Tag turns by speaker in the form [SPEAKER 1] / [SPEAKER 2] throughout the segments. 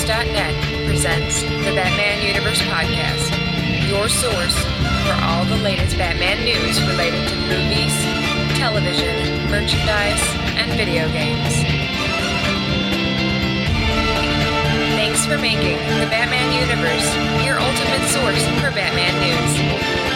[SPEAKER 1] BatmanUniverse.net presents the Batman Universe Podcast, your source for all the latest Batman news related to movies, television, merchandise, and video games. Thanks for making the Batman Universe your ultimate source for Batman news.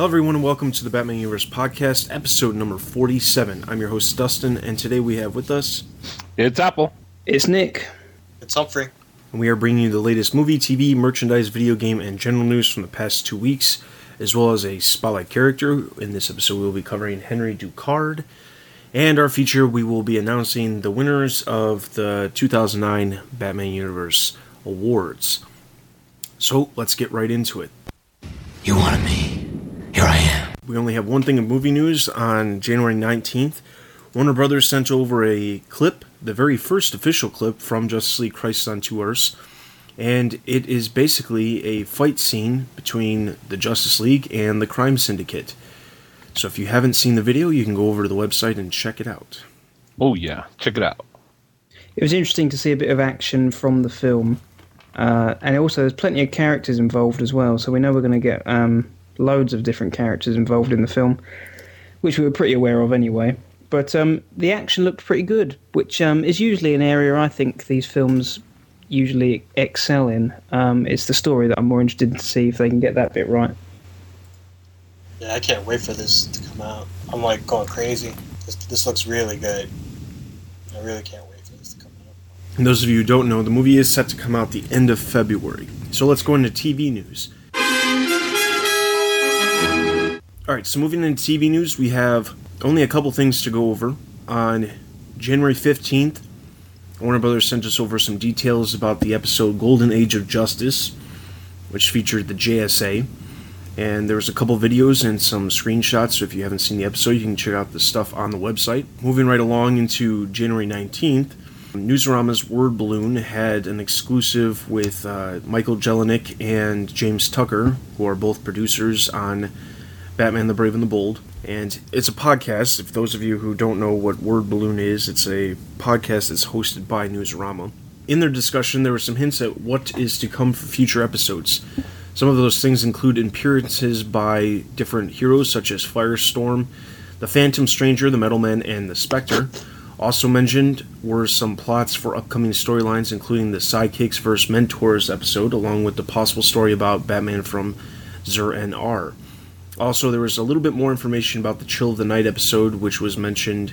[SPEAKER 2] Hello, everyone, and welcome to the Batman Universe Podcast, episode number 47. I'm your host, Dustin, and today we have with us,
[SPEAKER 3] It's Apple.
[SPEAKER 4] It's Nick.
[SPEAKER 5] It's Humphrey.
[SPEAKER 2] and we are bringing you the latest movie, TV, merchandise, video game, and general news from the past two weeks, as well as a spotlight character. In this episode, we will be covering Henri Ducard, and our feature, we will be announcing the winners of the 2009 Batman Universe Awards. So, let's get right into it.
[SPEAKER 6] You wanted me. Here I am.
[SPEAKER 2] We only have one thing of movie news on January 19th. Warner Brothers sent over a clip, the very first official clip from Justice League Crisis on Two Earths, and it is basically a fight scene between the Justice League and the Crime Syndicate. So if you haven't seen the video, you can go over to the website and check it out.
[SPEAKER 3] Oh yeah, check it out.
[SPEAKER 4] It was interesting to see a bit of action from the film, uh, and also there's plenty of characters involved as well. So we know we're going to get um, loads of different characters involved in the film, which we were pretty aware of anyway. But um, the action looked pretty good, which um, is usually an area I think these films usually excel in. Um, it's the story that I'm more interested to see if they can get that bit right.
[SPEAKER 5] Yeah, I can't wait for this to come out. I'm like going crazy. This, this looks really good. I really can't wait for this to come out.
[SPEAKER 2] And those of you who don't know, the movie is set to come out the end of February. So let's go into TV news. All right, so moving into TV news, we have only a couple things to go over. On January 15th, Warner Brothers sent us over some details about the episode Golden Age of Justice, which featured the JSA. And there was a couple videos and some screenshots, so if you haven't seen the episode, you can check out the stuff on the website. Moving right along into January 19th, Newsarama's Word Balloon had an exclusive with uh, Michael Jelenic and James Tucker, who are both producers on Batman the Brave and the Bold. And it's a podcast. If those of you who don't know what Word Balloon is, it's a podcast that's hosted by Newsarama. In their discussion, there were some hints at what is to come for future episodes. Some of those things include appearances by different heroes such as Firestorm, the Phantom Stranger, the Metal Man, and the Spectre. Also mentioned were some plots for upcoming storylines, including the Sidekicks vs. Mentors episode, along with the possible story about Batman from Zur-En-Arrh Also, there was a little bit more information about the Chill of the Night episode, which was mentioned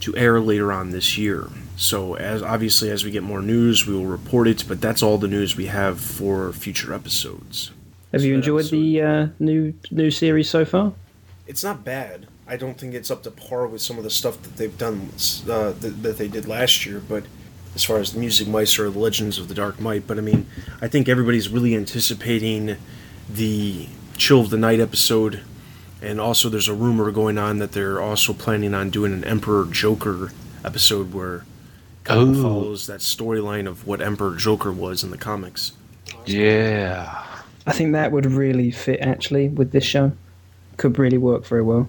[SPEAKER 2] to air later on this year. So, as obviously as we get more news, we will report it. But that's all the news we have for future episodes.
[SPEAKER 4] Have you enjoyed
[SPEAKER 2] episode-
[SPEAKER 4] the uh, new new series so far?
[SPEAKER 2] It's not bad. I don't think it's up to par with some of the stuff that they've done uh, that, that they did last year. But as far as the Music Meister or the Legends of the Dark Mite, but I mean, I think everybody's really anticipating the Chill of the Night episode, and also there's a rumor going on that they're also planning on doing an Emperor Joker episode where kind of follows that storyline of what Emperor Joker was in the comics.
[SPEAKER 3] Yeah.
[SPEAKER 4] I think that would really fit actually with this show. Could really work very well.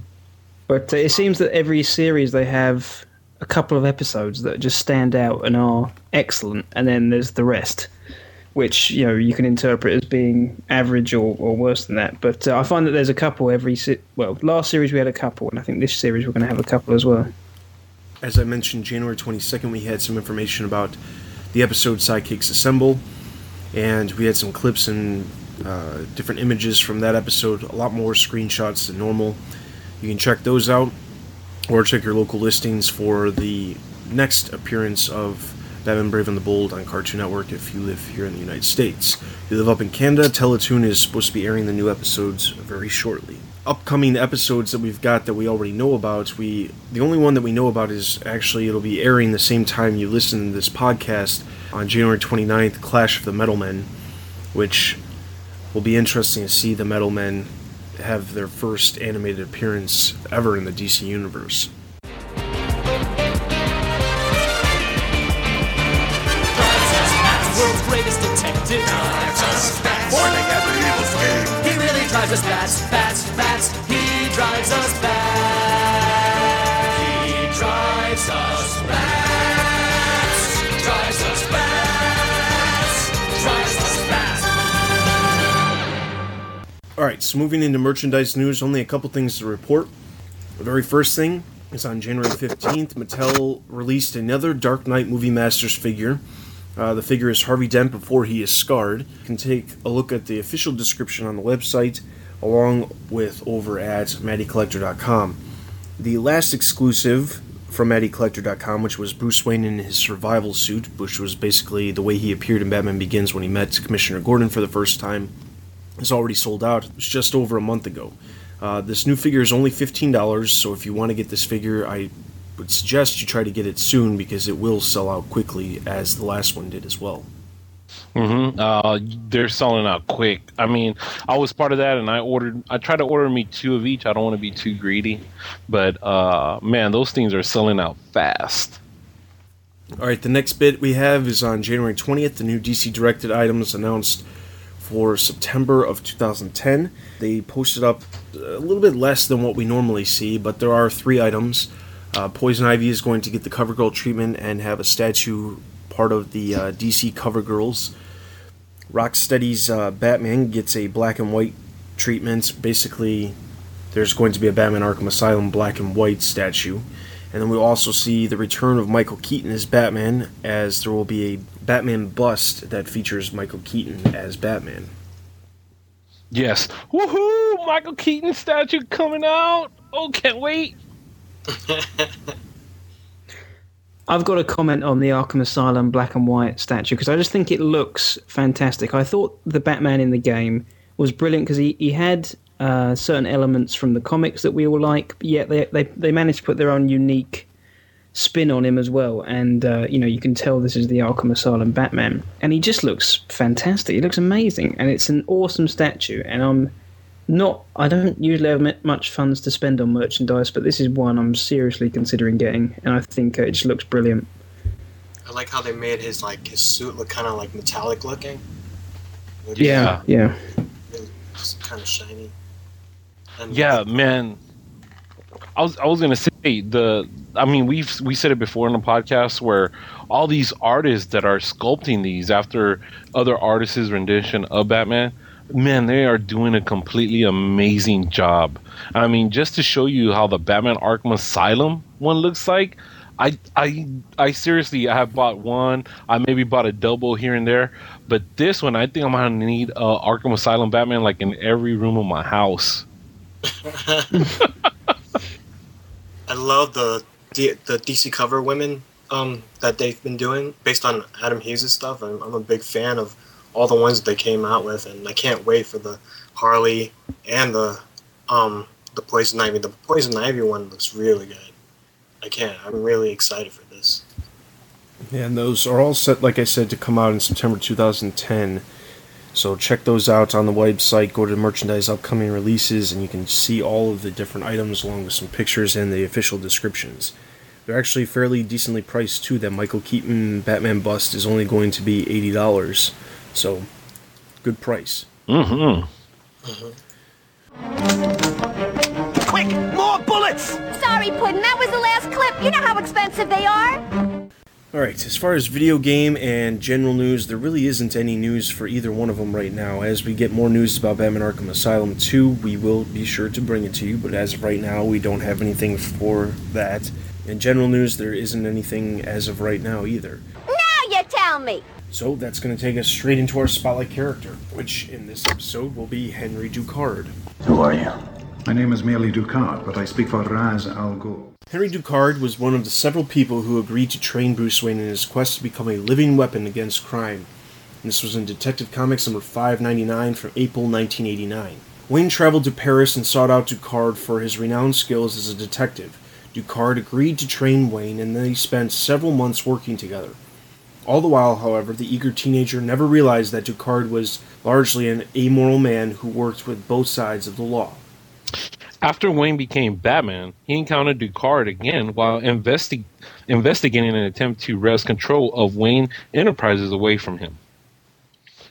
[SPEAKER 4] But uh, it seems that every series they have a couple of episodes that just stand out and are excellent, and then there's the rest, which you know you can interpret as being average or, or worse than that. But uh, I find that there's a couple every well last series we had a couple, and I think this series we're going to have a couple as well.
[SPEAKER 2] as I mentioned, January 22nd, we had some information about the episode Sidekicks Assemble, and we had some clips and uh, different images from that episode, a lot more screenshots than normal. You can check those out, or check your local listings for the next appearance of Batman Brave and the Bold on Cartoon Network if you live here in the United States. If you live up in Canada, Teletoon is supposed to be airing the new episodes very shortly. Upcoming episodes that we've got that we already know about, we the only one that we know about is actually it'll be airing the same time you listen to this podcast on January 29th, Clash of the Metal Men, which will be interesting to see the Metal Men have their first animated appearance ever in the DC universe.
[SPEAKER 7] Greatest detective. Born against the evil scheme. He really drives us bats, bats, bats. He drives us bats. He drives us bats. Drives us bats. Drives us bats.
[SPEAKER 2] All right, so moving into merchandise news, only a couple things to report. The very first thing is on January 15th, Mattel released another Dark Knight Movie Masters figure. Uh, the figure is Harvey Dent before he is scarred. You can take a look at the official description on the website, along with over at MattyCollector.com. The last exclusive from MattyCollector.com, which was Bruce Wayne in his survival suit, which was basically the way he appeared in Batman Begins when he met Commissioner Gordon for the first time, is already sold out. It was just over a month ago. Uh, this new figure is only $15, so if you want to get this figure, I would suggest you try to get it soon because it will sell out quickly, as the last one did as well.
[SPEAKER 3] Mm-hmm. Uh, they're selling out quick. I mean, I was part of that, and I ordered. I tried to order me two of each. I don't want to be too greedy, but uh, man, those things are selling out fast.
[SPEAKER 2] All right, the next bit we have is on January 20th. The new DC directed items announced for September of 2010. They posted up a little bit less than what we normally see, but there are three items. Uh, Poison Ivy is going to get the CoverGirl treatment and have a statue part of the uh, DC CoverGirls. Rocksteady's uh, Batman gets a black and white treatment. Basically, there's going to be a Batman Arkham Asylum black and white statue. And then we'll also see the return of Michael Keaton as Batman, as there will be a Batman bust that features Michael Keaton as Batman.
[SPEAKER 3] Yes, woohoo! Michael Keaton statue coming out. Oh, can't wait.
[SPEAKER 4] I've got a comment on the Arkham Asylum black and white statue because I just think it looks fantastic. I thought the Batman in the game was brilliant because he, he had uh, certain elements from the comics that we all like, yet they, they, they managed to put their own unique spin on him as well. And, uh, you know, you can tell this is the Arkham Asylum Batman. And he just looks fantastic. He looks amazing. And it's an awesome statue. And I'm not, I don't usually have much funds to spend on merchandise, but this is one I'm seriously considering getting. And I think uh, it just looks brilliant.
[SPEAKER 5] I like how they made his like his suit look kind of like metallic looking. Like,
[SPEAKER 4] Yeah, yeah.
[SPEAKER 5] really just kind of shiny. And
[SPEAKER 3] Yeah, man. I was I was gonna say the. I mean, we've we said it before in the podcast where all these artists that are sculpting these after other artists' rendition of Batman, man, they are doing a completely amazing job. I mean, just to show you how the Batman Arkham Asylum one looks like. I, I I seriously I have bought one. I maybe bought a double here and there, but this one I think I'm gonna need a Arkham Asylum Batman like in every room of my house.
[SPEAKER 5] I love the the DC cover women um, that they've been doing based on Adam Hughes' stuff. I'm, I'm a big fan of all the ones that they came out with, and I can't wait for the Harley and the um, the Poison Ivy. The Poison Ivy one looks really good. I can't. I'm really excited for this.
[SPEAKER 2] And those are all set, like I said, to come out in September 2010. So check those out on the website. Go to merchandise upcoming releases, and you can see all of the different items along with some pictures and the official descriptions. They're actually fairly decently priced too. That Michael Keaton Batman bust is only going to be eighty dollars, so good price.
[SPEAKER 3] Mm-hmm.
[SPEAKER 7] Quick, more bullets!
[SPEAKER 8] Sorry, Puddin', that was the last clip. You know how expensive they are.
[SPEAKER 2] All right, as far as video game and general news, there really isn't any news for either one of them right now. As we get more news about Batman Arkham Asylum 2, we will be sure to bring it to you, but as of right now, we don't have anything for that. In general news, there isn't anything as of right now either.
[SPEAKER 8] Now you tell me.
[SPEAKER 2] So that's going to take us straight into our spotlight character, which in this episode will be Henri Ducard.
[SPEAKER 6] Who are you?
[SPEAKER 9] My name is merely Ducard, but I speak for Ra's al Ghul.
[SPEAKER 2] Henry Ducard was one of the several people who agreed to train Bruce Wayne in his quest to become a living weapon against crime. And this was in Detective Comics number 599 from April 1989. Wayne traveled to Paris and sought out Ducard for his renowned skills as a detective. Ducard agreed to train Wayne and they spent several months working together. All the while, however, the eager teenager never realized that Ducard was largely an amoral man who worked with both sides of the law.
[SPEAKER 3] After Wayne became Batman, he encountered Ducard again while investi- investigating an attempt to wrest control of Wayne Enterprises away from him.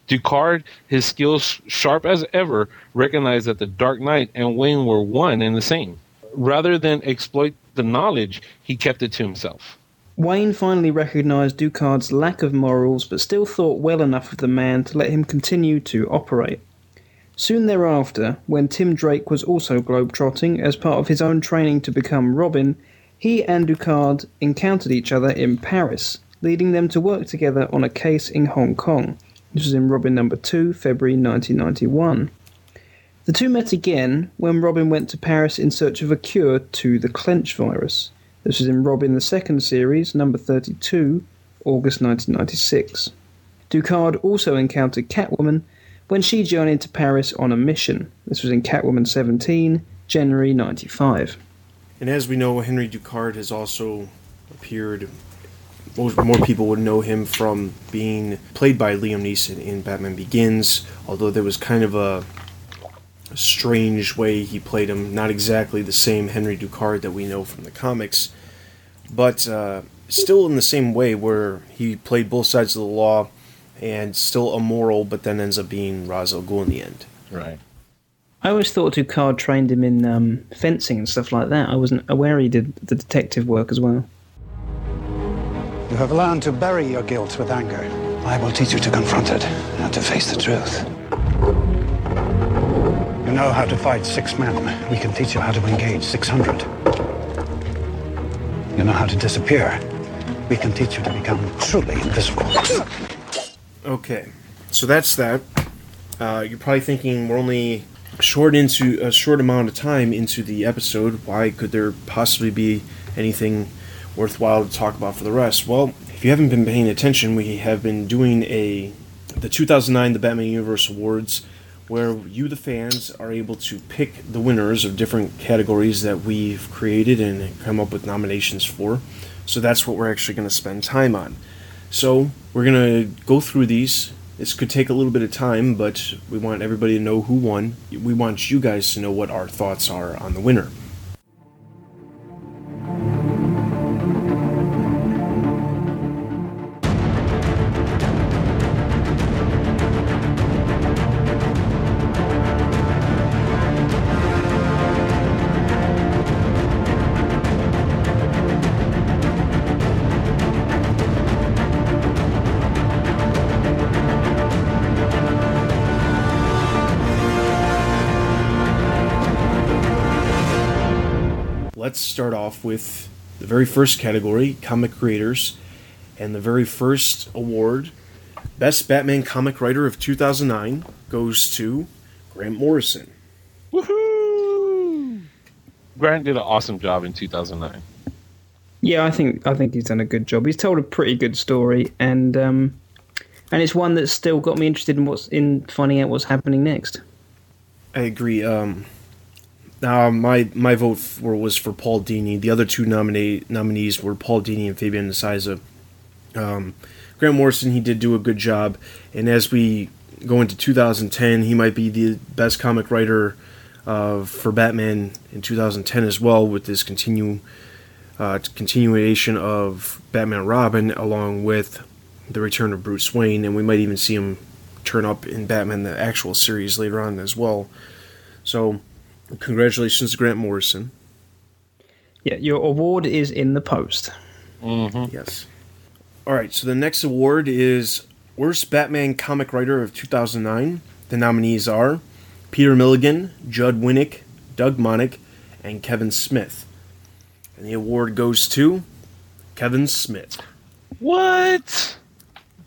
[SPEAKER 3] Ducard, his skills sharp as ever, recognized that the Dark Knight and Wayne were one and the same. Rather than exploit the knowledge, he kept it to himself.
[SPEAKER 4] Wayne finally recognized Ducard's lack of morals, but still thought well enough of the man to let him continue to operate. Soon thereafter, when Tim Drake was also globetrotting as part of his own training to become Robin, he and Ducard encountered each other in Paris, leading them to work together on a case in Hong Kong. This was in Robin number 2, February 1991. The two met again when Robin went to Paris in search of a cure to the clench virus. This was in Robin the second series, number 32, August 1996. Ducard also encountered Catwoman when she journeyed to Paris on a mission. This was in Catwoman 17, January 95.
[SPEAKER 2] And as we know, Henri Ducard has also appeared. More people would know him from being played by Liam Neeson in Batman Begins, although there was kind of a strange way he played him. Not exactly the same Henri Ducard that we know from the comics, but uh, still in the same way where he played both sides of the law and still immoral, but then ends up being Ra's al Ghul in the end.
[SPEAKER 3] Right.
[SPEAKER 4] I always thought Ducard trained him in um, fencing and stuff like that. I wasn't aware he did the detective work as well.
[SPEAKER 10] You have learned to bury your guilt with anger. I will teach you to confront it and to face the truth. You know how to fight six men. We can teach you how to engage 600. You know how to disappear. We can teach you to become truly invisible.
[SPEAKER 2] Okay, so that's that. Uh, you're probably thinking we're only short into a short amount of time into the episode. Why could there possibly be anything worthwhile to talk about for the rest? Well, if you haven't been paying attention, we have been doing a the 2009 the Batman Universe Awards, where you the fans are able to pick the winners of different categories that we've created and come up with nominations for. So that's what we're actually going to spend time on. So we're gonna go through these. This could take a little bit of time, but we want everybody to know who won. We want you guys to know what our thoughts are on the winner. Let's start off with the very first category, comic creators, and the very first award, Best Batman Comic Writer of 2009, goes to Grant Morrison.
[SPEAKER 3] Woohoo! Grant did an awesome job in 2009.
[SPEAKER 4] Yeah, I think I think he's done a good job. He's told a pretty good story, and um, and it's one that's still got me interested in what's in finding out what's happening next.
[SPEAKER 2] I agree. Um, uh, my my vote for, was for Paul Dini. The other two nominate nominees were Paul Dini and Fabian Nicieza. Um, Grant Morrison, he did do a good job, and as we go into 2010, he might be the best comic writer uh, for Batman in 2010 as well, with this continue uh, continuation of Batman Robin, along with the return of Bruce Wayne, and we might even see him turn up in Batman the actual series later on as well. So, congratulations, to Grant Morrison.
[SPEAKER 4] Yeah, your award is in the post.
[SPEAKER 3] Mm-hmm.
[SPEAKER 2] Yes. All right, so the next award is Worst Batman Comic Writer of 2009. The nominees are Peter Milligan, Judd Winick, Doug Monick, and Kevin Smith. And the award goes to Kevin Smith.
[SPEAKER 3] What?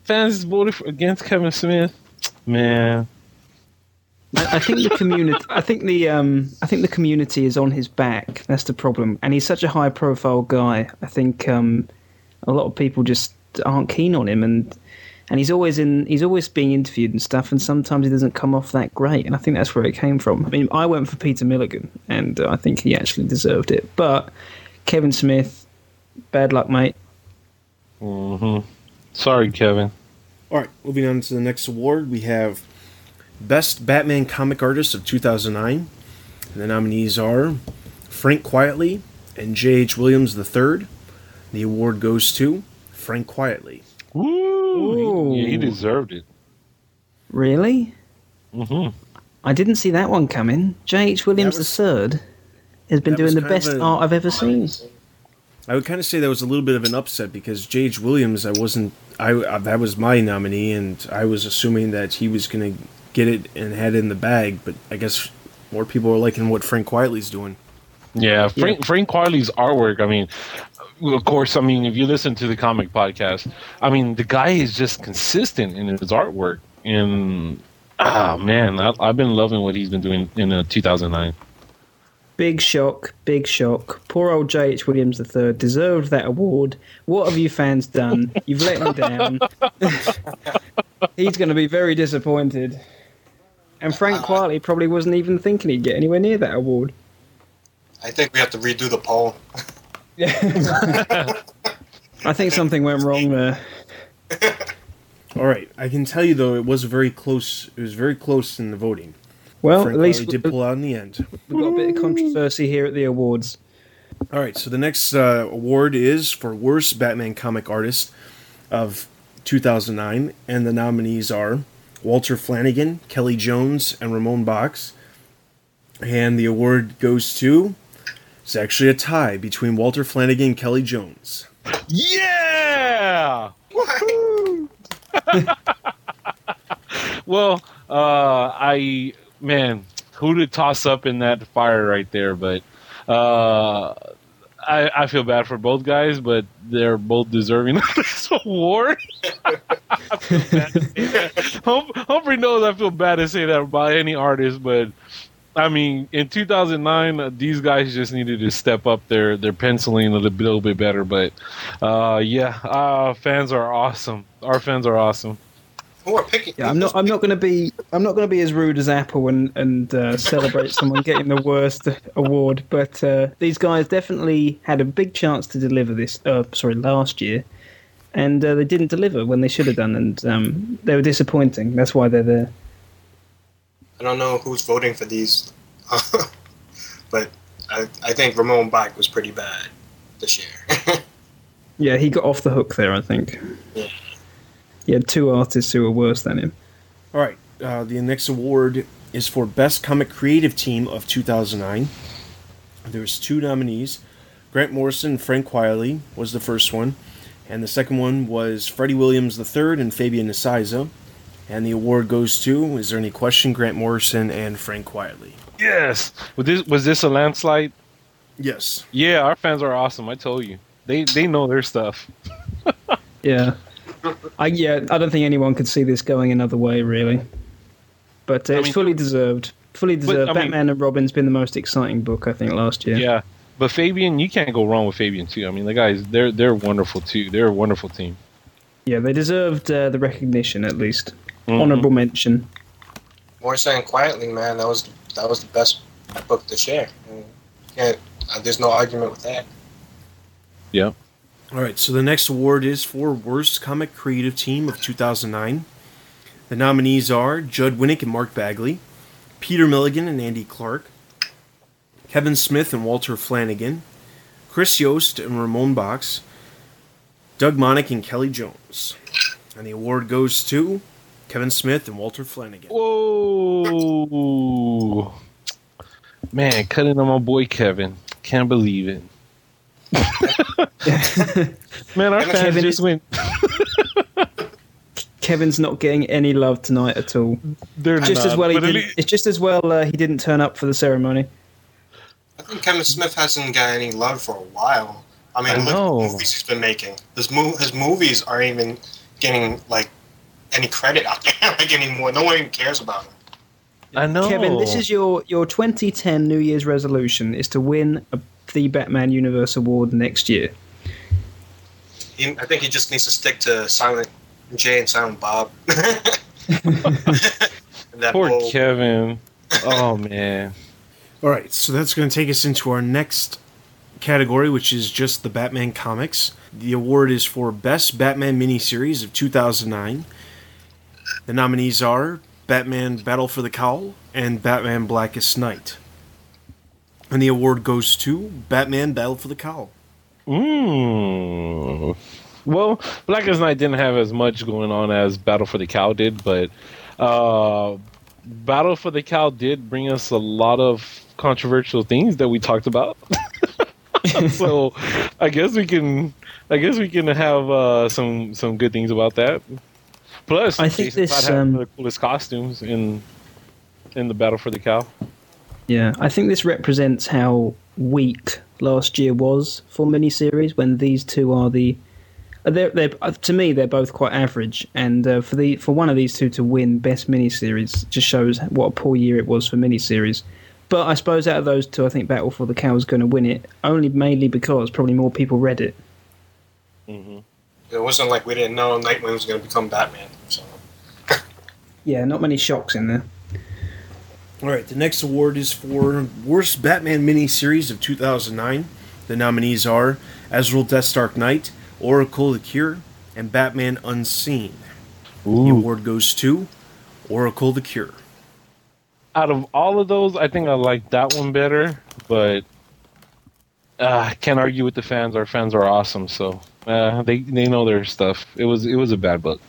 [SPEAKER 3] Fans voted for, against Kevin Smith? Man.
[SPEAKER 4] I, I think the community. I think the um. I think the community is on his back. That's the problem, and he's such a high-profile guy. I think um, a lot of people just aren't keen on him, and and he's always in. He's always being interviewed and stuff, and sometimes he doesn't come off that great. And I think that's where it came from. I mean, I went for Peter Milligan, and uh, I think he actually deserved it. But Kevin Smith, bad luck, mate.
[SPEAKER 3] Mm-hmm. Sorry, Kevin.
[SPEAKER 2] All right, moving on to the next award, we have Best Batman Comic Artist of 2009. And the nominees are Frank Quitely and J.H. Williams III. The award goes to Frank
[SPEAKER 3] Quitely.
[SPEAKER 4] Ooh.
[SPEAKER 3] Yeah, he deserved it.
[SPEAKER 4] Really?
[SPEAKER 3] Mm-hmm.
[SPEAKER 4] I didn't see that one coming. J.H. Williams
[SPEAKER 2] was-
[SPEAKER 4] III has been doing the best
[SPEAKER 2] a-
[SPEAKER 4] art I've ever seen.
[SPEAKER 2] I would kind of say that was a little bit of an upset because J.H. Williams, I wasn't, I uh, that was my nominee, and I was assuming that he was going to get it and had it in the bag. But I guess more people are liking what Frank Quitely's doing.
[SPEAKER 3] Yeah, Frank Frank Quitely's artwork. I mean, of course, I mean if you listen to the comic podcast, I mean the guy is just consistent in his artwork. And ah man, I, I've been loving what he's been doing in uh, 2009.
[SPEAKER 4] Big shock, big shock. Poor old J.H. Williams III deserved that award. What have you fans done? You've let him down. He's going to be very disappointed. And Frank Quitely probably wasn't even thinking he'd get anywhere near that award.
[SPEAKER 5] I think we have to redo the poll.
[SPEAKER 4] I think something went wrong there.
[SPEAKER 2] All right, I can tell you though, it was very close. It was very close in the voting.
[SPEAKER 4] Well,
[SPEAKER 2] Frank
[SPEAKER 4] at least
[SPEAKER 2] Quitely did pull out in the end.
[SPEAKER 4] we've got a bit of controversy here at the awards.
[SPEAKER 2] All right, so the next uh, award is for worst Batman comic artist of 2009, and the nominees are Walter Flanagan, Kelly Jones, and Ramon Bachs. And the award goes to. It's actually a tie between Walter Flanagan and Kelly Jones.
[SPEAKER 3] Yeah. well, uh, I man, who to toss up in that fire right there? But uh, I, I feel bad for both guys, but they're both deserving of this award. I feel bad to say that. Hum- Humphrey knows I feel bad to say that about any artist, but I mean, in 2009, uh, these guys just needed to step up their their penciling a little, bit- little bit better. But uh, yeah, uh, fans are awesome. Our fans are awesome.
[SPEAKER 5] Who are picking?
[SPEAKER 4] Yeah, I'm not. I'm not going to be. I'm not going to be as rude as Apple and and uh, celebrate someone getting the worst award. But uh, these guys definitely had a big chance to deliver this. Uh, sorry, last year, and uh, they didn't deliver when they should have done, and um, they were disappointing. That's why they're there.
[SPEAKER 5] I don't know who's voting for these, but I, I think Ramon Bachs was pretty bad this year.
[SPEAKER 4] Yeah, he got off the hook there. I think.
[SPEAKER 5] Yeah.
[SPEAKER 4] He had two artists who were worse than him.
[SPEAKER 2] All right, uh, the next award is for Best Comic Creative Team of 2009. There's two nominees. Grant Morrison and Frank Quitely was the first one, and the second one was Freddie Williams III and Fabian Nicieza. And the award goes to, is there any question, Grant Morrison and Frank Quitely?
[SPEAKER 3] Yes. Was this was this a landslide?
[SPEAKER 2] Yes.
[SPEAKER 3] Yeah, our fans are awesome. I told you. They they know their stuff.
[SPEAKER 4] Yeah. I yeah, I don't think anyone could see this going another way, really. But uh,
[SPEAKER 3] I
[SPEAKER 4] it's
[SPEAKER 3] mean-
[SPEAKER 4] fully deserved. Fully deserved.
[SPEAKER 3] I mean-
[SPEAKER 4] Batman and Robin's been the most exciting book I think last year.
[SPEAKER 3] Yeah. But Fabian, you can't go wrong with Fabian too. I mean, the guys, they're they're wonderful too. They're a wonderful team.
[SPEAKER 4] Yeah, they deserved uh, the recognition at least.
[SPEAKER 3] Mhm.
[SPEAKER 4] Honorable mention.
[SPEAKER 5] Morrison Quitely, man, that was that was the best book this year. And, Yeah, uh, there's no argument with that.
[SPEAKER 3] Yeah.
[SPEAKER 2] All right, so the next award is for Worst Comic Creative Team of 2009. The nominees are Judd Winick and Mark Bagley, Peter Milligan and Andy Clarke, Kevin Smith and Walter Flanagan, Chris Yost and Ramon Bachs, Doug Monick and Kelly Jones. And the award goes to Kevin Smith and Walter Flanagan.
[SPEAKER 3] Whoa. Man, cutting on my boy Kevin. Can't believe it. Man, our fans
[SPEAKER 4] Kevin
[SPEAKER 3] just
[SPEAKER 4] is-
[SPEAKER 3] went.
[SPEAKER 4] Kevin's not getting any love tonight at all.
[SPEAKER 3] They're
[SPEAKER 4] just as well he didn't.
[SPEAKER 3] least-
[SPEAKER 4] It's just as well uh, he didn't turn up for the ceremony.
[SPEAKER 5] I think Kevin Smith hasn't got any love for a while. I mean,
[SPEAKER 3] I
[SPEAKER 5] look at the movies he's been making. His mo- his movies aren't even getting like any credit out there like anymore. No one even cares about him.
[SPEAKER 3] I know.
[SPEAKER 4] Kevin, this is your your 2010 New Year's resolution is to win a, the Batman Universe Award next year.
[SPEAKER 5] He, I think he just needs to stick to Silent J and Silent Bob. that
[SPEAKER 3] Poor
[SPEAKER 5] whole-
[SPEAKER 3] Kevin. Oh man.
[SPEAKER 2] All right, so that's going to take us into our next category, which is just the Batman comics. The award is for Best Batman Miniseries of 2009. The nominees are Batman Battle for the Cowl and Batman Blackest Night. And the award goes to Batman Battle for the Cowl.
[SPEAKER 3] Mm. Well, Blackest Night didn't have as much going on as Battle for the Cowl did, but uh, Battle for the Cowl did bring us a lot of controversial things that we talked about. so I guess we can I guess we can have uh, some some good things about that. Plus,
[SPEAKER 4] I think
[SPEAKER 3] Jason
[SPEAKER 4] this,
[SPEAKER 3] Todd had
[SPEAKER 4] um,
[SPEAKER 3] the coolest costumes in in the Battle for the Cowl.
[SPEAKER 4] Yeah, I think this represents how weak last year was for miniseries when these two are the. They're, they're, uh, to me, they're both quite average, and uh, for the for one of these two to win best miniseries just shows what a poor year it was for miniseries. But I suppose out of those two, I think Battle for the Cowl is going to win it, only mainly because probably more people read it.
[SPEAKER 5] It wasn't like we didn't know Nightwing was going to become Batman. So
[SPEAKER 4] Yeah, not many shocks in there.
[SPEAKER 2] All right, the next award is for Worst Batman Miniseries of 2009. The nominees are Azrael Death's Dark Knight, Oracle the Cure, and Batman Unseen. The award goes to Oracle the Cure.
[SPEAKER 3] Out of all of those, I think I like that one better, but uh, I can't argue with the fans. Our fans are awesome, so uh, they they know their stuff. It was it was a bad book.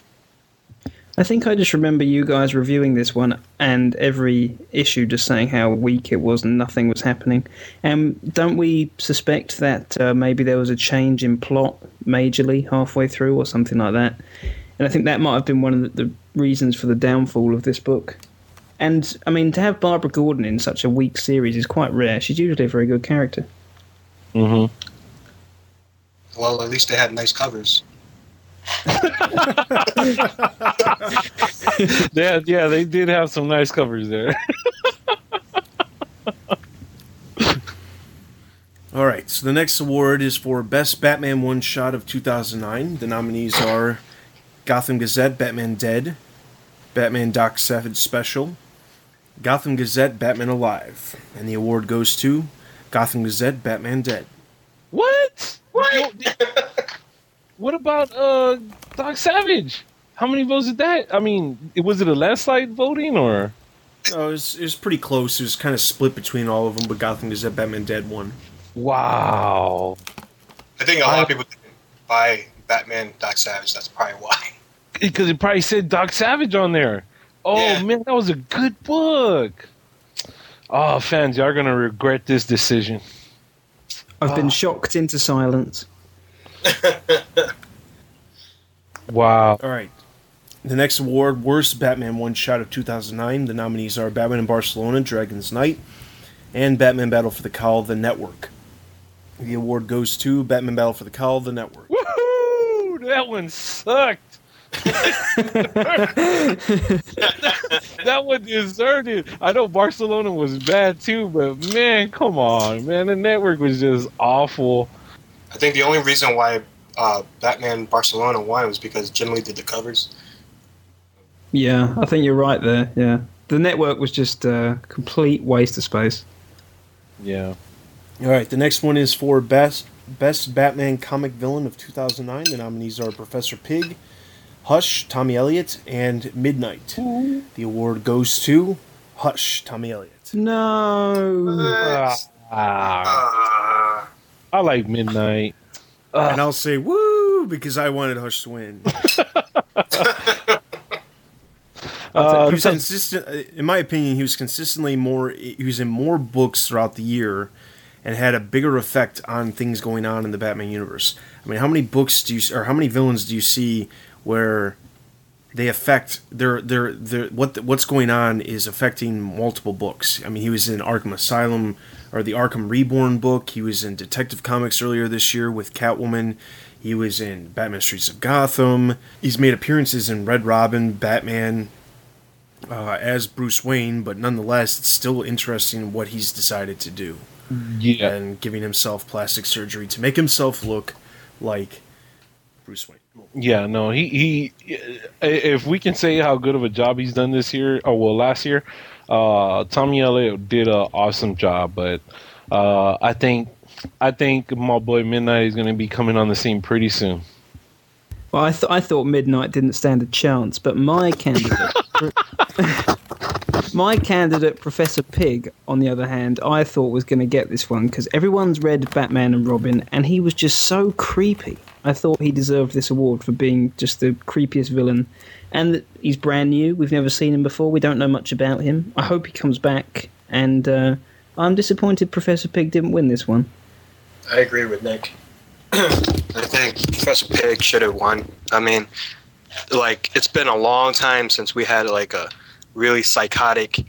[SPEAKER 4] I think I just remember you guys reviewing this one and every issue just saying how weak it was and nothing was happening. And don't we suspect that uh, maybe there was a change in plot majorly halfway through or something like that? And I think that might have been one of the, the reasons for the downfall of this book. And I mean, to have Barbara Gordon in such a weak series is quite rare. She's usually a very good character.
[SPEAKER 3] Mm-hmm.
[SPEAKER 5] well, at least they had nice covers.
[SPEAKER 3] yeah, yeah, they did have some nice covers there.
[SPEAKER 2] All right, so the next award is for Best Batman One Shot of 2009. The nominees are Gotham Gazette Batman Dead, Batman Doc Savage Special, Gotham Gazette Batman Alive, and the award goes to Gotham Gazette Batman Dead.
[SPEAKER 3] what? What? what about uh Doc Savage? How many votes did that? I mean, was it a landslide voting or?
[SPEAKER 2] Oh, it was, it was pretty close. It was kind of split between all of them, but Gotham Gazette Batman Dead won.
[SPEAKER 3] Wow.
[SPEAKER 5] I think a lot of people didn't buy Batman Doc Savage. That's probably why.
[SPEAKER 3] Because it probably said Doc Savage on there. Oh
[SPEAKER 5] Yeah.
[SPEAKER 3] man, that was a good book. Oh, fans, y'all are gonna regret this decision.
[SPEAKER 4] I've been shocked into silence.
[SPEAKER 3] Wow.
[SPEAKER 2] All right. The next award, Worst Batman One Shot of 2009. The nominees are Batman in Barcelona, Dragon's Knight, and Batman Battle for the Cowl, The Network. The award goes to Batman Battle for the Cowl, The Network.
[SPEAKER 3] Woohoo! That one sucked. that one deserved it. I know Barcelona was bad too, but man, come on, man, the network was just awful.
[SPEAKER 5] I think the only reason why uh, Batman Barcelona won was because Jim Lee did the covers.
[SPEAKER 4] Yeah, I think you're right there. Yeah, the network was just a complete waste of space.
[SPEAKER 3] Yeah.
[SPEAKER 2] All right. The next one is for Best Best Batman Comic Villain of 2009. The nominees are Professor Pig, Hush, Tommy Elliott, and Midnight. The award goes to Hush, Tommy Elliott.
[SPEAKER 4] No.
[SPEAKER 3] Ah, I like Midnight.
[SPEAKER 2] and I'll say woo because I wanted Hush to win.
[SPEAKER 3] Uh,
[SPEAKER 2] he was consistent. In my opinion, he was consistently more. He was in more books throughout the year, and had a bigger effect on things going on in the Batman universe. I mean, how many books do you, or how many villains do you see where they affect their their their what what's going on is affecting multiple books? I mean, he was in Arkham Asylum or the Arkham Reborn book. He was in Detective Comics earlier this year with Catwoman. He was in Batman Streets of Gotham. He's made appearances in Red Robin, Batman, uh, as Bruce Wayne, but nonetheless, it's still interesting what he's decided to do
[SPEAKER 3] yeah.
[SPEAKER 2] and giving himself plastic surgery to make himself look like Bruce Wayne.
[SPEAKER 3] Yeah, no, he he. If we can say how good of a job he's done this year, or well, last year, uh, Tommy Elliott did an awesome job. But uh, I think I think my boy Midnight is going to be coming on the scene pretty soon.
[SPEAKER 4] Well, I, th- I thought Midnight didn't stand a chance, but my candidate, My candidate, Professor Pig, on the other hand, I thought was going to get this one because everyone's read Batman and Robin, and he was just so creepy. I thought he deserved this award for being just the creepiest villain. And he's brand new. We've never seen him before. We don't know much about him. I hope he comes back. And uh, I'm disappointed Professor Pig didn't win this one.
[SPEAKER 5] I agree with Nick. I think Professor Pig should have won. I mean, like it's been a long time since we had like a really psychotic,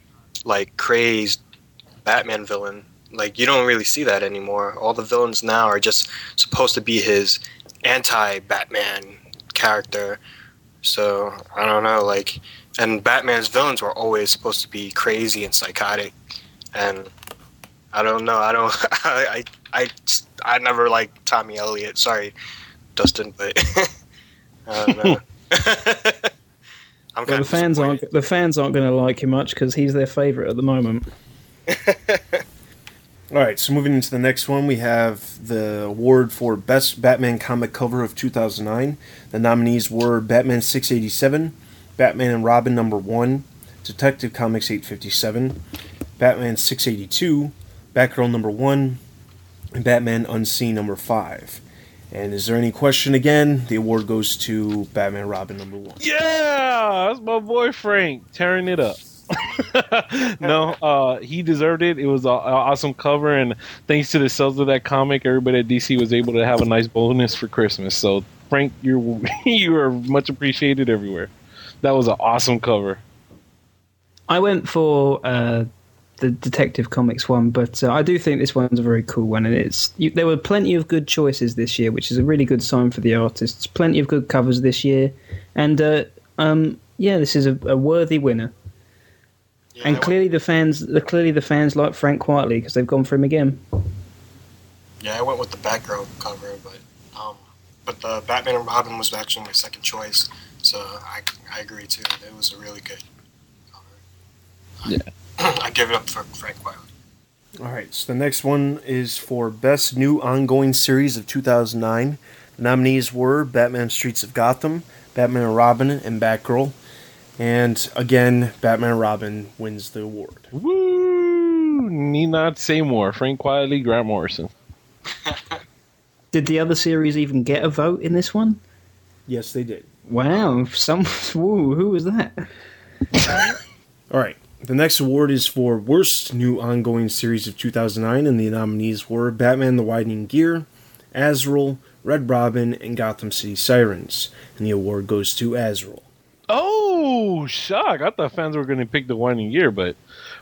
[SPEAKER 5] like crazed Batman villain. Like you don't really see that anymore. All the villains now are just supposed to be his anti-Batman character. So I don't know, like, and Batman's villains were always supposed to be crazy and psychotic, and I don't know. I don't. I I I, I never liked Tommy Elliott. Sorry, Dustin, but I don't know. I'm
[SPEAKER 4] Well, the fans aren't the fans aren't going to like him much because he's their favorite at the moment.
[SPEAKER 2] All right, so moving into the next one, we have the award for Best Batman Comic Cover of 2009. The nominees were Batman 687, Batman and Robin number 1, Detective Comics 857, Batman 682, Batgirl number 1, and Batman Unseen number 5. And is there any question again? The award goes to Batman Robin number 1.
[SPEAKER 3] Yeah, that's my boy Frank tearing it up. no, uh, he deserved it. It was an awesome cover, and thanks to the sales of that comic, everybody at DC was able to have a nice bonus for Christmas. So, Frank, you're you are much appreciated everywhere. That was an awesome cover.
[SPEAKER 4] I went for uh, the Detective Comics one, but uh, I do think this one's a very cool one, and it's you, there were plenty of good choices this year, which is a really good sign for the artists. Plenty of good covers this year, and uh, um, yeah, this is a, a worthy winner. And clearly, the fans, the clearly the fans like Frank Quitely because they've gone for him again.
[SPEAKER 5] Yeah, I went with the Batgirl cover, but um, but the Batman and Robin was actually my second choice, so I I agree too. It was a really good cover.
[SPEAKER 3] Yeah.
[SPEAKER 5] I give it up for Frank Wilder.
[SPEAKER 2] All right, so the next one is for Best New Ongoing Series of 2009. The nominees were Batman Streets of Gotham, Batman and Robin, and Batgirl. And again, Batman and Robin wins the award.
[SPEAKER 3] Woo! Need not say more. Frank Quitely, Grant Morrison.
[SPEAKER 4] Did the other series even get a vote in this one?
[SPEAKER 2] Yes, they did.
[SPEAKER 4] Wow, some woo, who was that?
[SPEAKER 2] All right, the next award is for Worst New Ongoing Series of 2009, and the nominees were Batman the Widening Gyre, Azrael, Red Robin, and Gotham City Sirens. And the award goes to Azrael.
[SPEAKER 3] Oh, shock! I thought fans were going to pick the winding year, but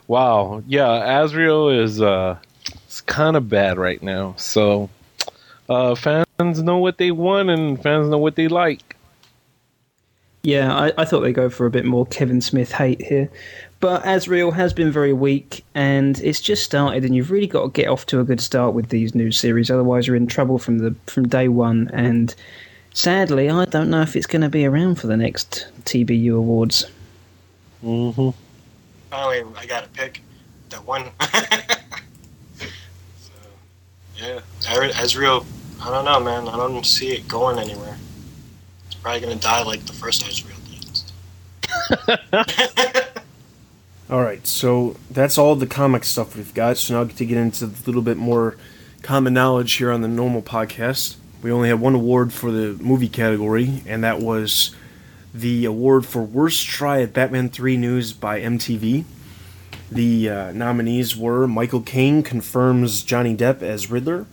[SPEAKER 3] wow, yeah, Azrael is uh, it's kind of bad right now. So uh, fans know what they want, and fans know what they like.
[SPEAKER 4] Yeah, I, I thought they'd go for a bit more Kevin Smith hate here. But Azrael has been very weak, and it's just started, and you've really got to get off to a good start with these new series. Otherwise, you're in trouble from the from day one. And sadly, I don't know if it's going to be around for the next TBU awards.
[SPEAKER 3] Mm-hmm.
[SPEAKER 5] Finally, I got to pick the one. so, yeah, Azrael. I don't know, man. I don't see it going anywhere. It's probably gonna die like the first Azrael did.
[SPEAKER 2] All right, so that's all the comic stuff we've got. So now I get to get into a little bit more common knowledge here on the normal podcast. We only had one award for the movie category, and that was the award for Worst Try at Batman 3 News by MTV. The uh, nominees were Michael Caine confirms Johnny Depp as Riddler,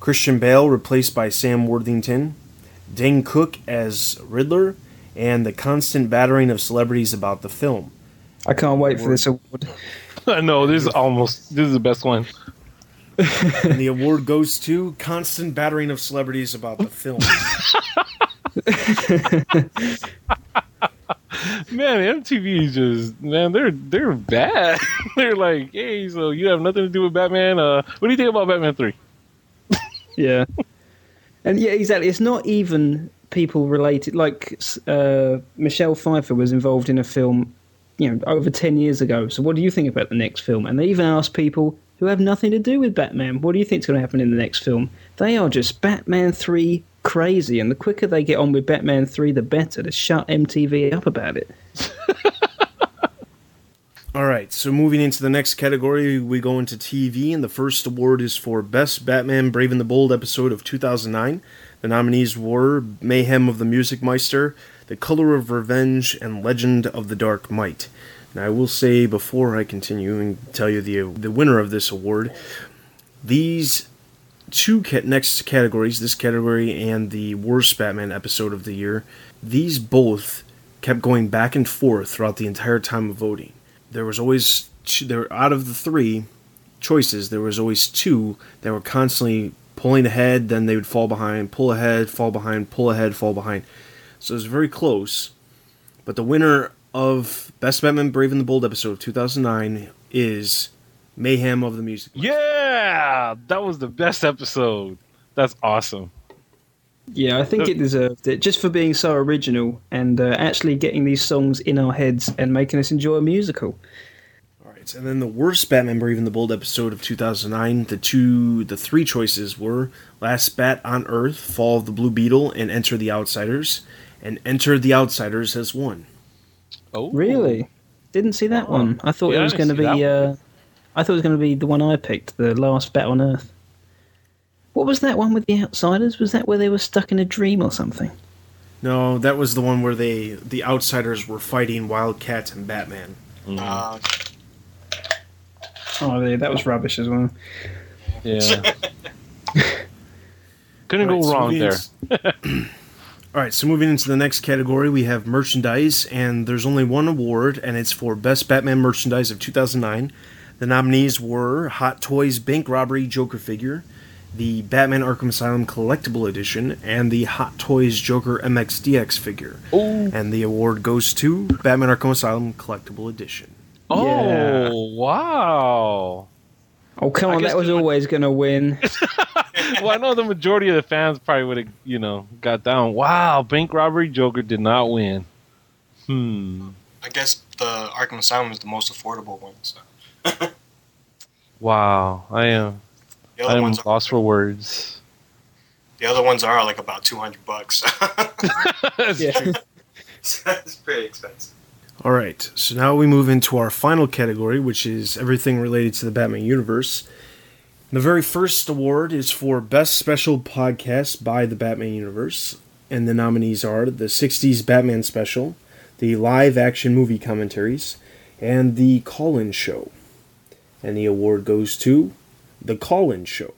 [SPEAKER 2] Christian Bale replaced by Sam Worthington, Dane Cook as Riddler, and the constant battering of celebrities about the film.
[SPEAKER 4] I can't wait for this award.
[SPEAKER 3] I know this is almost this is the best one.
[SPEAKER 2] and the award goes to constant battering of celebrities about the film.
[SPEAKER 3] man, MTV is just man, they're they're bad. they're like, hey, so you have nothing to do with Batman. Uh, what do you think about Batman Three?
[SPEAKER 4] yeah, and yeah, exactly. It's not even people related. Like uh, Michelle Pfeiffer was involved in a film, you know, over ten years ago. So, what do you think about the next film? And they even asked people who have nothing to do with Batman, what do you think's going to happen in the next film? They are just Batman Three crazy, and the quicker they get on with Batman 3, the better to shut MTV up about it.
[SPEAKER 2] All right, so moving into the next category, we go into TV, and the first award is for Best Batman Brave and the Bold episode of 2009. The nominees were Mayhem of the Music Meister, The Color of Revenge, and Legend of the Dark Mite. I will say before I continue and tell you the the winner of this award, these two ca- next categories, this category and the worst Batman episode of the year, these both kept going back and forth throughout the entire time of voting. There was always two, there out of the three choices, there was always two that were constantly pulling ahead, then they would fall behind, pull ahead, fall behind, pull ahead, fall behind. So it was very close. But the winner of Best Batman Brave and the Bold episode of 2009 is Mayhem of the Music.
[SPEAKER 3] Yeah, that was the best episode. That's awesome.
[SPEAKER 4] Yeah, I think it deserved it just for being so original and uh, actually getting these songs in our heads and making us enjoy a musical.
[SPEAKER 2] All right, and then the worst Batman Brave and the Bold episode of 2009, the two, the three choices were Last Bat on Earth, Fall of the Blue Beetle, and Enter the Outsiders. And Enter the Outsiders has won.
[SPEAKER 3] Oh,
[SPEAKER 4] Really? Didn't see that one. I thought
[SPEAKER 3] Yeah,
[SPEAKER 4] it was going to be. Uh, I thought it was going to be the one I picked, the last Bat on Earth. What was that one with the outsiders? Was that where they were stuck in a dream or something?
[SPEAKER 2] No, that was the one where they, the Outsiders were fighting Wildcat and Batman.
[SPEAKER 5] Uh,
[SPEAKER 4] Oh, yeah, that was rubbish as well.
[SPEAKER 3] Yeah. Couldn't
[SPEAKER 2] All right,
[SPEAKER 3] go wrong
[SPEAKER 2] moving
[SPEAKER 3] there.
[SPEAKER 2] in- All right, so moving into the next category, we have merchandise, and there's only one award, and it's for Best Batman Merchandise of 2009. The nominees were Hot Toys Bank Robbery Joker figure, the Batman Arkham Asylum Collectible Edition, and the Hot Toys Joker MXDX figure. And the award goes to Batman Arkham Asylum Collectible Edition.
[SPEAKER 3] Oh,
[SPEAKER 4] Yeah.
[SPEAKER 3] wow.
[SPEAKER 4] Oh, come
[SPEAKER 3] I
[SPEAKER 4] on, that was always going to win.
[SPEAKER 3] well, I know the majority of the fans probably would have, you know, got down. Wow, Bank Robbery Joker did not win. Hmm.
[SPEAKER 5] I guess the Arkham Asylum is the most affordable one. So.
[SPEAKER 3] Wow, I am.
[SPEAKER 5] The
[SPEAKER 3] I am
[SPEAKER 5] ones, are,
[SPEAKER 3] lost for words.
[SPEAKER 5] the other ones are like about two hundred bucks.
[SPEAKER 3] That's
[SPEAKER 4] Yeah.
[SPEAKER 3] true.
[SPEAKER 5] it's pretty expensive.
[SPEAKER 2] All right, so now we move into our final category, which is everything related to the Batman universe. The very first award is for Best Special Podcast by the Batman Universe, and the nominees are the 60s Batman Special, the live action movie commentaries, and the Call In Show. And the award goes to The Call In Show.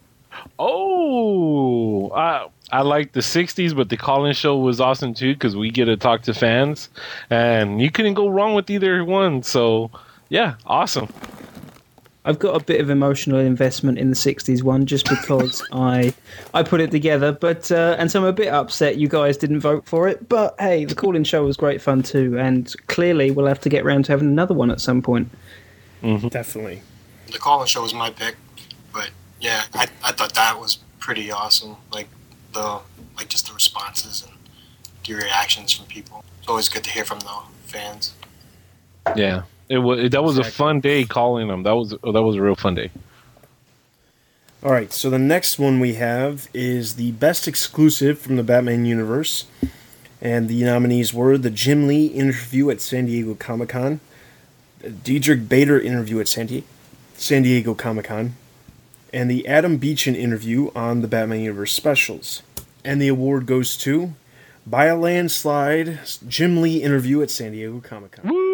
[SPEAKER 3] Oh, I I like the '60s, but the call-in show was awesome too because we get to talk to fans, and you couldn't go wrong with either one. So, yeah, awesome.
[SPEAKER 4] I've got a bit of emotional investment in the '60s one just because I I put it together, but uh, and so I'm a bit upset you guys didn't vote for it. But hey, the call-in show was great fun too, and clearly we'll have to get round to having another one at some point.
[SPEAKER 2] Definitely.
[SPEAKER 5] The Call-In Show was my pick, but yeah, I, I thought that was pretty awesome. Like the like just the responses and the reactions from people. It's always good to hear from the fans.
[SPEAKER 3] Yeah, it was that was a fun day calling them. That was that was a real fun day.
[SPEAKER 2] All right, so the next one we have is the best exclusive from the Batman universe. And the nominees were the Jim Lee interview at San Diego Comic Con, the Diedrich Bader interview at San, Di- San Diego Comic Con, and the Adam Beechen interview on the Batman Universe specials. And the award goes to, by a landslide, Jim Lee interview at San Diego Comic Con.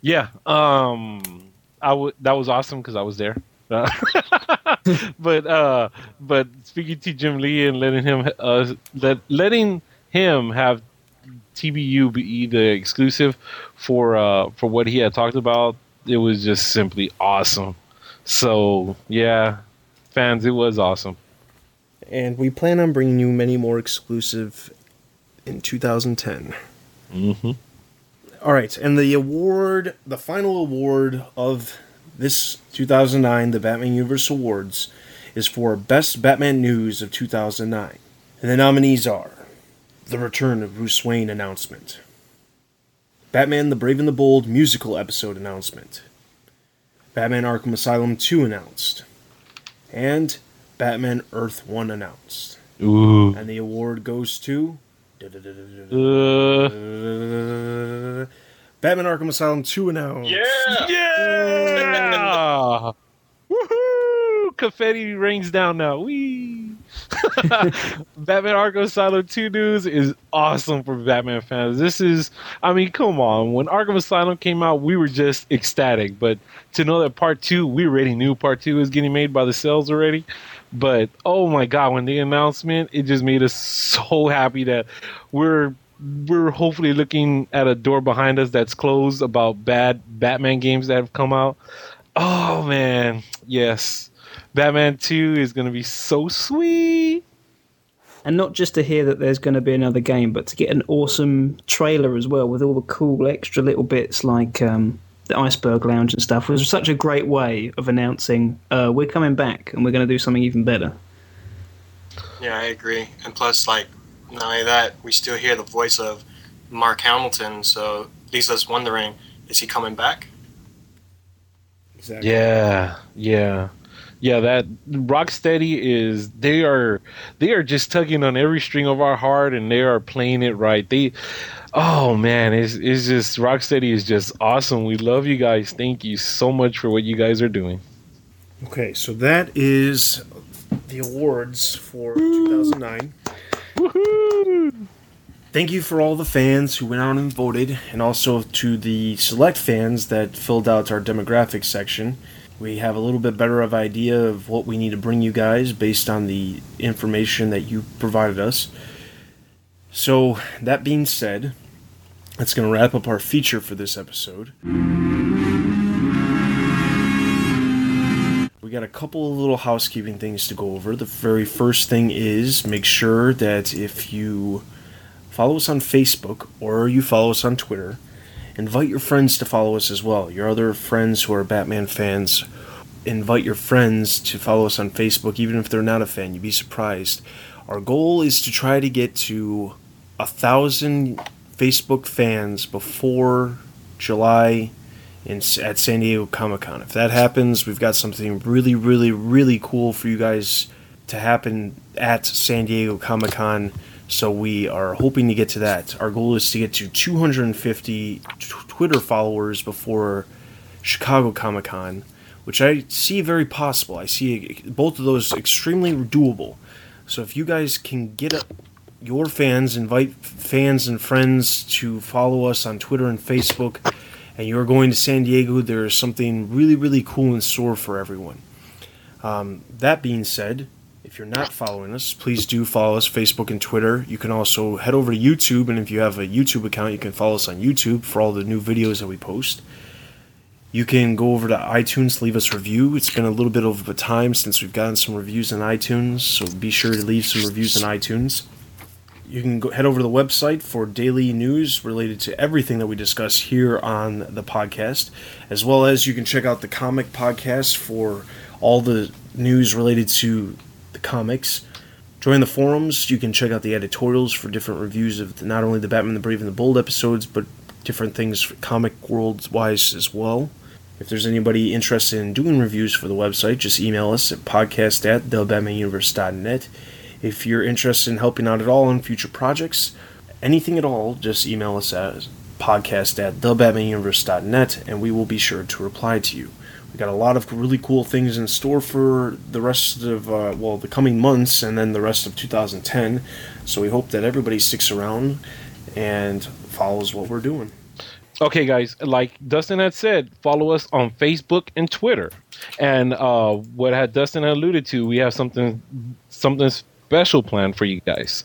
[SPEAKER 3] Yeah, um, I would. That was awesome because I was there. But uh, but speaking to Jim Lee and letting him uh, let letting him have TBU be the exclusive for uh for what he had talked about, it was just simply awesome. So yeah, fans, it was awesome.
[SPEAKER 2] And we plan on bringing you many more exclusive in 2010.
[SPEAKER 3] Mm-hmm.
[SPEAKER 2] All right, and the award, the final award of this 2009, the Batman Universe Awards, is for Best Batman News of 2009. And the nominees are The Return of Bruce Wayne announcement, Batman the Brave and the Bold musical episode announcement, Batman Arkham Asylum 2 announced, and Batman Earth 1 announced.
[SPEAKER 3] Ooh.
[SPEAKER 2] And the award goes to.
[SPEAKER 3] Uh,
[SPEAKER 2] Batman Arkham Asylum 2 announced.
[SPEAKER 3] Yeah! Yeah! Woohoo! Confetti rings down now. Wee! Batman Arkham Asylum 2 news is awesome for Batman fans. This is, I mean, come on. When Arkham Asylum came out, we were just ecstatic. But to know that part two, we already knew part two was getting made by the sales already. But oh my god, when the announcement, it just made us so happy that we're we're hopefully looking at a door behind us that's closed about bad Batman games that have come out. Oh man, yes. Batman 2 is going to be so sweet.
[SPEAKER 4] And not just to hear that there's going to be another game, but to get an awesome trailer as well with all the cool extra little bits like um, the Iceberg Lounge and stuff was such a great way of announcing uh, we're coming back and we're going to do something even better.
[SPEAKER 5] Yeah, I agree. And plus, like, not only that, we still hear the voice of Mark Hamilton, so leaves us wondering, is he coming back?
[SPEAKER 2] Exactly.
[SPEAKER 3] Yeah, yeah. Yeah, that Rocksteady is they are they are just tugging on every string of our heart and they are playing it right. They oh man, it's it's just Rocksteady is just awesome. We love you guys. Thank you so much for what you guys are doing.
[SPEAKER 2] Okay, so that is the awards for 2009. Thank you for all the fans who went out and voted, and also to the select fans that filled out our demographic section. We have a little bit better of idea of what we need to bring you guys based on the information that you provided us. So, that being said, that's going to wrap up our feature for this episode. We got a couple of little housekeeping things to go over. The very first thing is make sure that if you follow us on Facebook or you follow us on Twitter, invite your friends to follow us as well. Your other friends who are Batman fans, invite your friends to follow us on Facebook, even if they're not a fan. You'd be surprised. Our goal is to try to get to a thousand Facebook fans before July in, at San Diego Comic Con. If that happens, we've got something really, really, really cool for you guys to happen at San Diego Comic Con. So we are hoping to get to that. Our goal is to get to 250 t- Twitter followers before Chicago Comic Con, which I see very possible. I see both of those extremely doable. So if you guys can get your fans, invite fans and friends to follow us on Twitter and Facebook, and you're going to San Diego, there is something really, really cool in store for everyone. Um, that being said, if you're not following us, please do follow us Facebook and Twitter. You can also head over to YouTube, and if you have a YouTube account, you can follow us on YouTube for all the new videos that we post. You can go over to iTunes, leave us review. It's been a little bit of a time since we've gotten some reviews on iTunes, so be sure to leave some reviews on iTunes. You can go, head over to the website for daily news related to everything that we discuss here on the podcast, as well as you can check out the comic podcast for all the news related to the comics. Join the forums. You can check out the editorials for different reviews of the, not only the Batman the Brave and the Bold episodes, but different things comic world wise as well. If there's anybody interested in doing reviews for the website, just email us at podcast at thebatmanuniverse.net. If you're interested in helping out at all on future projects, anything at all, just email us at podcast at thebatmanuniverse.net and we will be sure to reply to you. We got a lot of really cool things in store for the rest of, uh, well, the coming months and then the rest of 2010. So we hope that everybody sticks around and follows what we're doing.
[SPEAKER 3] Okay, guys, like Dustin had said, follow us on Facebook and Twitter. And uh, what had Dustin alluded to, we have something something special planned for you guys.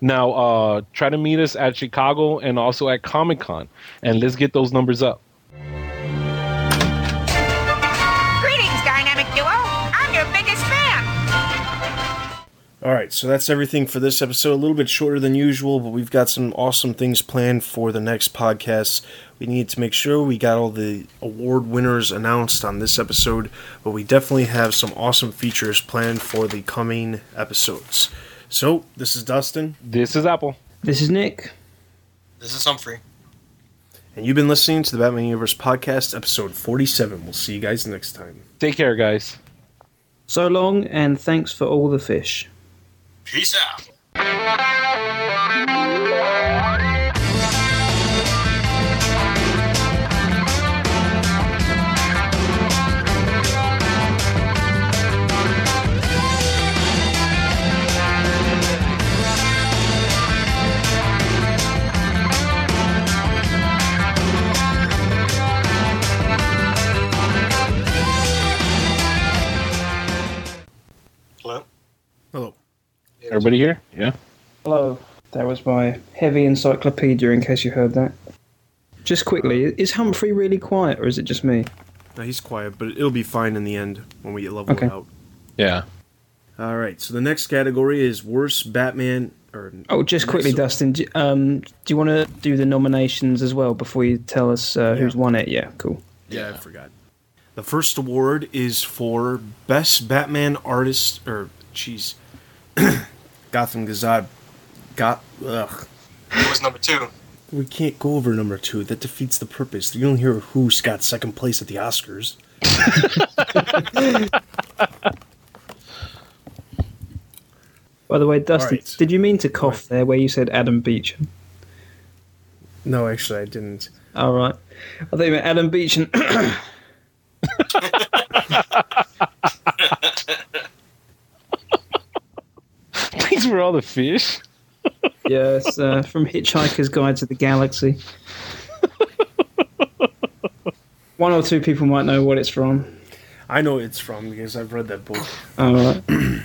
[SPEAKER 3] Now, uh, try to meet us at Chicago and also at Comic Con, and let's get those numbers up.
[SPEAKER 2] All right, so that's everything for this episode. A little bit shorter than usual, but we've got some awesome things planned for the next podcast. We need to make sure we got all the award winners announced on this episode, but we definitely have some awesome features planned for the coming episodes. So, this is Dustin,
[SPEAKER 3] This is Apple.
[SPEAKER 4] This is Nick.
[SPEAKER 5] This is Humphrey.
[SPEAKER 2] and you've been listening to the Batman Universe Podcast, episode 47. We'll see you guys next time.
[SPEAKER 3] Take care, guys.
[SPEAKER 4] So long, and thanks for all the fish.
[SPEAKER 5] Peace out. Hello. Hello.
[SPEAKER 3] Everybody here? Yeah.
[SPEAKER 4] Hello. That was my heavy encyclopedia, in case you heard that. Just quickly, is Humphrey really quiet, or is it just me?
[SPEAKER 2] No, he's quiet, but it'll be fine in the end when we get leveled
[SPEAKER 4] Okay.
[SPEAKER 2] out.
[SPEAKER 3] Yeah.
[SPEAKER 2] All right. So the next category is worst Batman. Or
[SPEAKER 4] Oh, just quickly,
[SPEAKER 2] next-
[SPEAKER 4] Dustin. Do, um, do you want to do the nominations as well before you tell us uh, who's won it? Yeah, cool.
[SPEAKER 2] Yeah, I forgot. The first award is for best Batman artist, or jeez, Gotham Gazette. Got ugh.
[SPEAKER 5] Who was number two?
[SPEAKER 2] We can't go over number two. That defeats the purpose. You don't hear who's got second place at the Oscars.
[SPEAKER 4] By the way, Dustin,
[SPEAKER 2] right.
[SPEAKER 4] did you mean to cough there where you said Adam Beecham?
[SPEAKER 2] No, actually, I didn't.
[SPEAKER 4] All right. I thought you meant Adam Beecham.
[SPEAKER 3] Thanks were all the fish.
[SPEAKER 4] yes, uh, from Hitchhiker's Guide to the Galaxy. One or two people might know what it's from.
[SPEAKER 2] I know it's from because I've read that book.
[SPEAKER 4] All right.